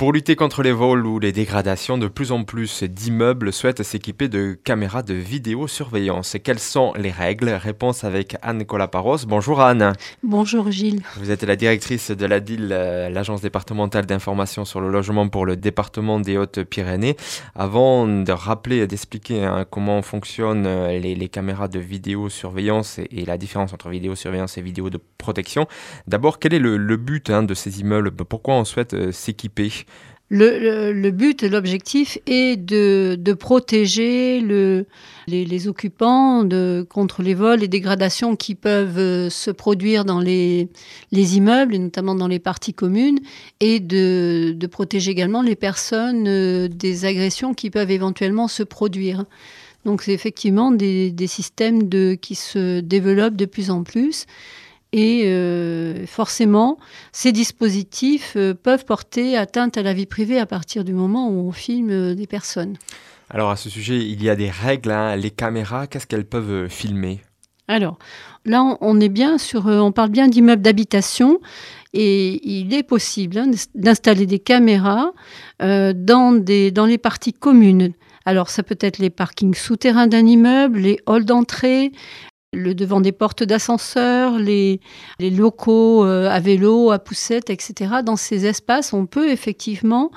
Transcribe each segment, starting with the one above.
Pour lutter contre les vols ou les dégradations, de plus en plus d'immeubles souhaitent s'équiper de caméras de vidéosurveillance. Et quelles sont les règles? Réponse avec Anne Colaparos. Bonjour Anne. Bonjour Gilles. Vous êtes la directrice de la DIL, euh, l'agence départementale d'information sur le logement pour le département des Hautes-Pyrénées. Avant de rappeler et d'expliquer hein, comment fonctionnent euh, les, caméras de vidéosurveillance et, la différence entre vidéosurveillance et vidéo de protection, d'abord quel est le, but hein, de ces immeubles? Pourquoi on souhaite euh, s'équiper? Le, le, but, l'objectif est de, protéger le, les, occupants contre les vols et dégradations qui peuvent euh, se produire dans les, les immeubles, et notamment dans les parties communes, et de, protéger également les personnes euh, des agressions qui peuvent éventuellement se produire. Donc c'est effectivement des, systèmes qui se développent de plus en plus. Et euh, forcément, ces dispositifs euh, peuvent porter atteinte à la vie privée à partir du moment où on filme euh, des personnes. Alors à ce sujet, il y a des règles. Hein. Les caméras, qu'est-ce qu'elles peuvent filmer? Alors là, on est bien sur, on parle bien d'immeubles d'habitation. Et il est possible hein, d'installer des caméras dans, des, dans les parties communes. Alors ça peut être les parkings souterrains d'un immeuble, les halls d'entrée, le devant des portes d'ascenseur, les, locaux euh, à vélo, à poussette, etc. Dans ces espaces, on peut effectivement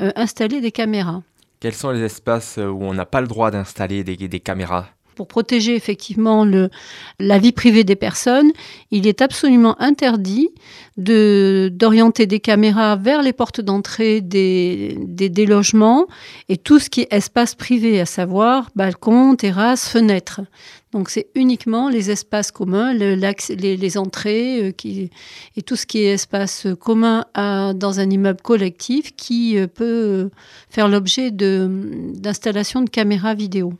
euh, installer des caméras. Quels sont les espaces où on n'a pas le droit d'installer des caméras? Pour protéger effectivement le, la vie privée des personnes, il est absolument interdit d'orienter des caméras vers les portes d'entrée des, des, logements et tout ce qui est espace privé, à savoir balcon, terrasse, fenêtre. Donc c'est uniquement les espaces communs, le, les, les, entrées euh, qui, et tout ce qui est espace commun à, dans un immeuble collectif qui euh, peut faire l'objet d'installations de caméras vidéo.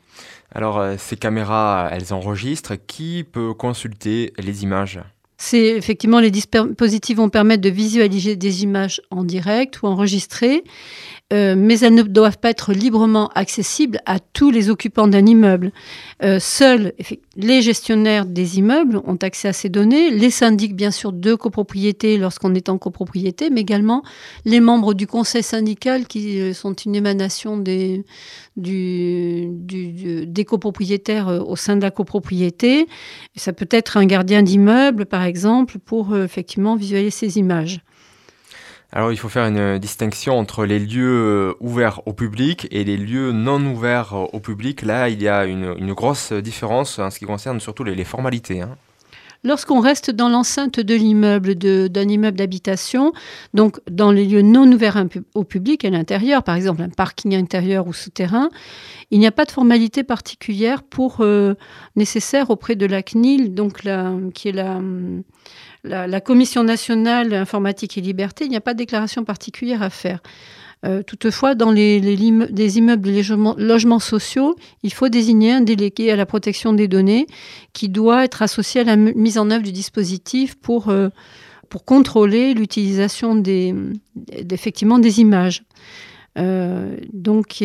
Alors, euh, ces caméras, elles enregistrent. Qui peut consulter les images? C'est effectivement les dispositifs vont permettre de visualiser des images en direct ou enregistrées, euh, mais elles ne doivent pas être librement accessibles à tous les occupants d'un immeuble. Euh, seuls les gestionnaires des immeubles ont accès à ces données, les syndics bien sûr de copropriété lorsqu'on est en copropriété, mais également les membres du conseil syndical qui euh, sont une émanation des, copropriétaires au sein de la copropriété. Ça peut être un gardien d'immeuble par exemple pour effectivement visualiser ces images. Alors il faut faire une distinction entre les lieux ouverts au public et les lieux non ouverts au public. Là, il y a une, grosse différence en ce qui concerne surtout les, formalités. Hein. Lorsqu'on reste dans l'enceinte de l'immeuble, d'un immeuble d'habitation, donc dans les lieux non ouverts au public, à l'intérieur, par exemple un parking intérieur ou souterrain, il n'y a pas de formalité particulière pour euh, nécessaire auprès de la CNIL, donc qui est la, la, Commission nationale informatique et liberté. Il n'y a pas de déclaration particulière à faire. Euh, toutefois, dans les, les, immeubles de logements, sociaux, il faut désigner un délégué à la protection des données qui doit être associé à la mise en œuvre du dispositif pour, euh, contrôler l'utilisation effectivement des images. Euh, donc,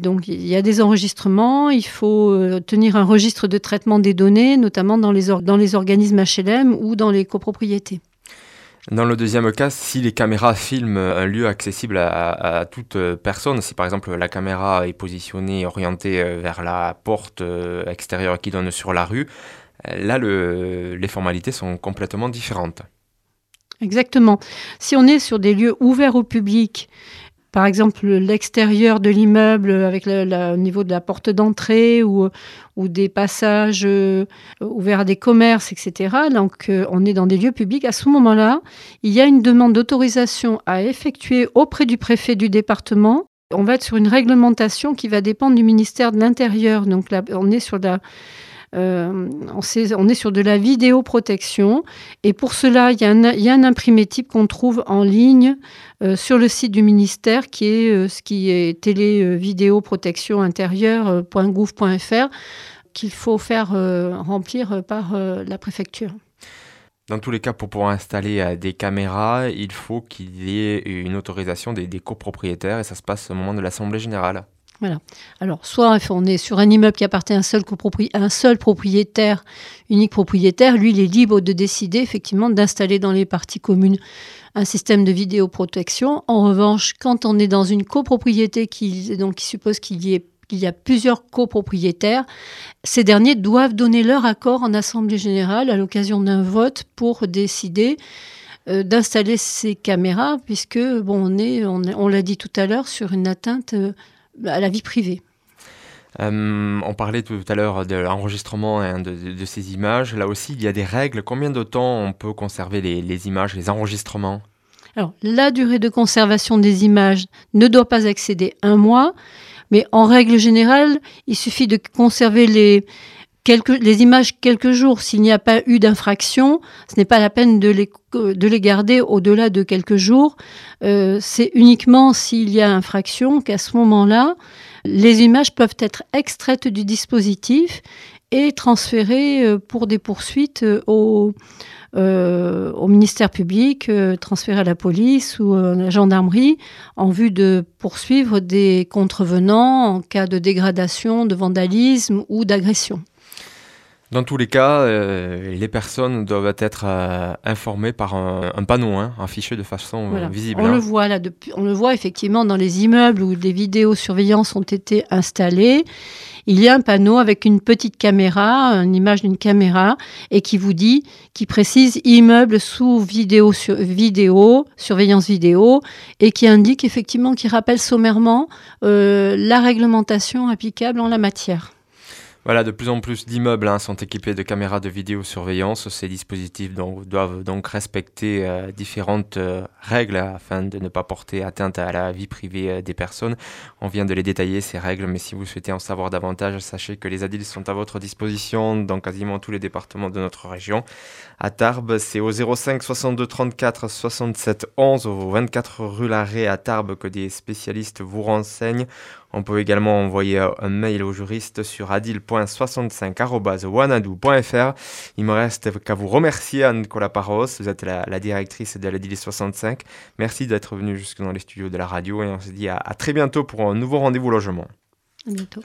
donc, il y a des enregistrements, il faut tenir un registre de traitement des données, notamment dans les, dans les organismes HLM ou dans les copropriétés. Dans le deuxième cas, si les caméras filment un lieu accessible à, toute personne, si par exemple la caméra est positionnée, orientée euh, vers la porte euh, extérieure qui donne sur la rue, euh, là les formalités sont complètement différentes. Exactement. Si on est sur des lieux ouverts au public par exemple l'extérieur de l'immeuble avec le, au niveau de la porte d'entrée ou, ou des passages euh, ouverts à des commerces, etc. Donc euh, on est dans des lieux publics. À ce moment-là, il y a une demande d'autorisation à effectuer auprès du préfet du département. On va être sur une réglementation qui va dépendre du ministère de l'Intérieur. Donc là, on est sur la euh, on, est sur de la vidéoprotection. Et pour cela, il y a un, imprimé type qu'on trouve en ligne euh, sur le site du ministère qui est euh, ce qui est intérieure.gouv.fr qu'il faut faire remplir par la préfecture. Dans tous les cas, pour pouvoir installer des caméras, il faut qu'il y ait une autorisation des, des copropriétaires et ça se passe au moment de l'Assemblée générale. Voilà. Alors, soit on est sur un immeuble qui appartient à un seul, propriétaire, unique propriétaire, lui, il est libre de décider effectivement d'installer dans les parties communes un système de vidéoprotection. En revanche, quand on est dans une copropriété qui, suppose qu'il y a plusieurs copropriétaires. Ces derniers doivent donner leur accord en Assemblée générale à l'occasion d'un vote pour décider euh, d'installer ces caméras, puisque bon, on est, on, l'a dit tout à l'heure, sur une atteinte euh, à la vie privée. Euh, on parlait tout à l'heure de l'enregistrement hein, de, ces images. Là aussi, il y a des règles. Combien de temps on peut conserver les, les images, les enregistrements? Alors, la durée de conservation des images ne doit pas excéder un mois. Mais en règle générale, il suffit de conserver les, les images quelques jours. S'il n'y a pas eu d'infraction, ce n'est pas la peine de les, de les garder au-delà de quelques jours. Euh, c'est uniquement s'il y a infraction qu'à ce moment-là, les images peuvent être extraites du dispositif et transférées euh, pour des poursuites euh, au, ministère public, euh, transféré à la police ou à la gendarmerie en vue de poursuivre des contrevenants en cas de dégradation, de vandalisme ou d'agression. Dans tous les cas, euh, les personnes doivent être informées par un, panneau hein, affiché de façon visible. On, le hein. voit là, depuis, on le voit effectivement dans les immeubles où des vidéosurveillance ont été installées il y a un panneau avec une petite caméra, une image d'une caméra, et qui vous dit, qui précise immeuble sous vidéo, sur, vidéo surveillance vidéo, et qui indique effectivement, qui rappelle sommairement euh, la réglementation applicable en la matière. Voilà, de plus en plus d'immeubles hein, sont équipés de caméras de vidéosurveillance. Ces dispositifs doivent donc respecter euh, différentes euh, règles afin de ne pas porter atteinte à la vie privée euh, des personnes. On vient de les détailler, ces règles, mais si vous souhaitez en savoir davantage, sachez que les ADIL sont à votre disposition dans quasiment tous les départements de notre région. À Tarbes, c'est au 05 62 34 67 11, au 24 rue Larrée à Tarbes que des spécialistes vous renseignent. On peut également envoyer un mail au juriste sur adil.65.wanadou.fr. Il me reste qu'à vous remercier, Anne-Nicolas Parros. Vous êtes la, directrice de l'Adil 65. Merci d'être venu jusque dans les studios de la radio et on se dit à, à très bientôt pour un nouveau rendez-vous logement. À bientôt.